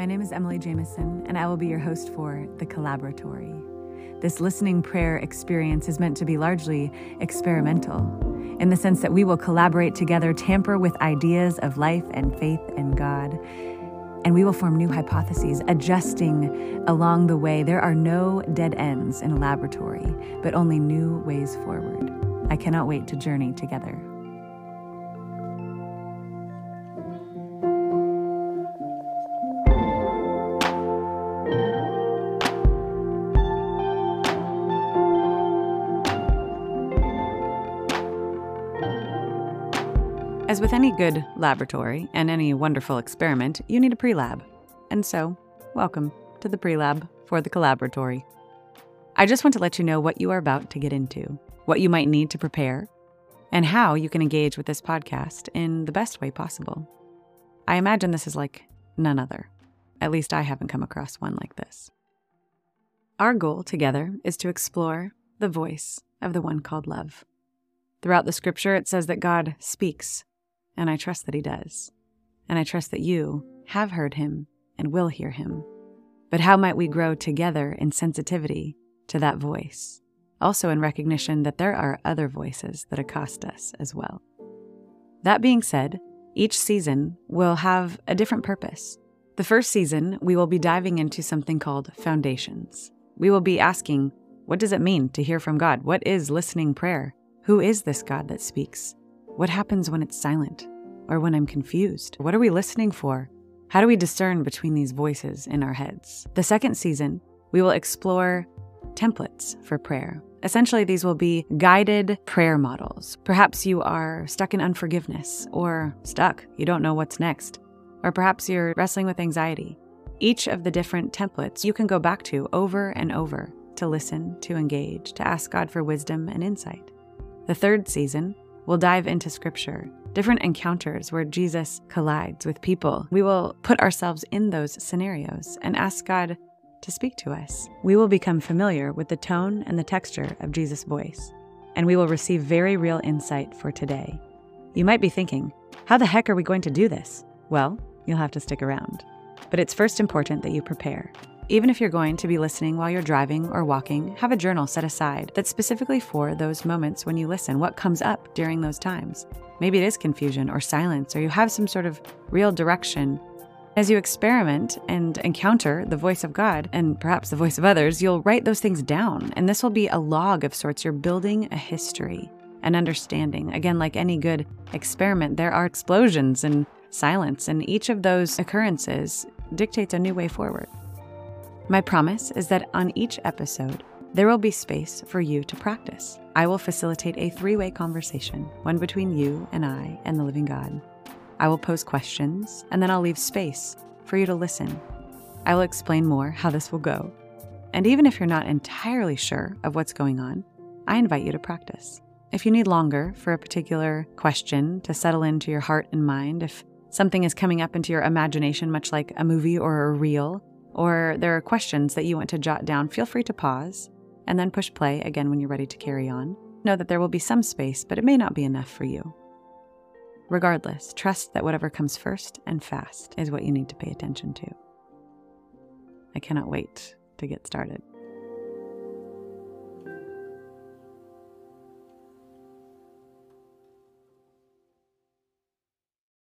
My name is Emily Jamison, and I will be your host for The Collaboratory. This listening prayer experience is meant to be largely experimental, in the sense that we will collaborate together, tamper with ideas of life and faith and God, and we will form new hypotheses, adjusting along the way. There are no dead ends in a laboratory, but only new ways forward. I cannot wait to journey together. As with any good laboratory and any wonderful experiment, you need a pre lab. And so, welcome to the pre lab for the collaboratory. I just want to let you know what you are about to get into, what you might need to prepare, and how you can engage with this podcast in the best way possible. I imagine this is like none other. At least I haven't come across one like this. Our goal together is to explore the voice of the one called love. Throughout the scripture, it says that God speaks and I trust that He does. And I trust that you have heard Him and will hear Him. But how might we grow together in sensitivity to that voice? Also, in recognition that there are other voices that accost us as well. That being said, each season will have a different purpose. The first season, we will be diving into something called foundations. We will be asking, what does it mean to hear from God? What is listening prayer? Who is this God that speaks? What happens when it's silent? Or when I'm confused? What are we listening for? How do we discern between these voices in our heads? The second season, we will explore templates for prayer. Essentially, these will be guided prayer models. Perhaps you are stuck in unforgiveness, or stuck, you don't know what's next. Or perhaps you're wrestling with anxiety. Each of the different templates you can go back to over and over to listen, to engage, to ask God for wisdom and insight. The third season We'll dive into scripture, different encounters where Jesus collides with people. We will put ourselves in those scenarios and ask God to speak to us. We will become familiar with the tone and the texture of Jesus' voice, and we will receive very real insight for today. You might be thinking, how the heck are we going to do this? Well, you'll have to stick around. But it's first important that you prepare. Even if you're going to be listening while you're driving or walking, have a journal set aside that's specifically for those moments when you listen. What comes up during those times? Maybe it is confusion or silence, or you have some sort of real direction. As you experiment and encounter the voice of God and perhaps the voice of others, you'll write those things down. And this will be a log of sorts. You're building a history an understanding. Again, like any good experiment, there are explosions and silence, and each of those occurrences dictates a new way forward. My promise is that on each episode, there will be space for you to practice. I will facilitate a three way conversation, one between you and I and the living God. I will pose questions, and then I'll leave space for you to listen. I will explain more how this will go. And even if you're not entirely sure of what's going on, I invite you to practice. If you need longer for a particular question to settle into your heart and mind, if something is coming up into your imagination, much like a movie or a reel, or there are questions that you want to jot down, feel free to pause and then push play again when you're ready to carry on. Know that there will be some space, but it may not be enough for you. Regardless, trust that whatever comes first and fast is what you need to pay attention to. I cannot wait to get started.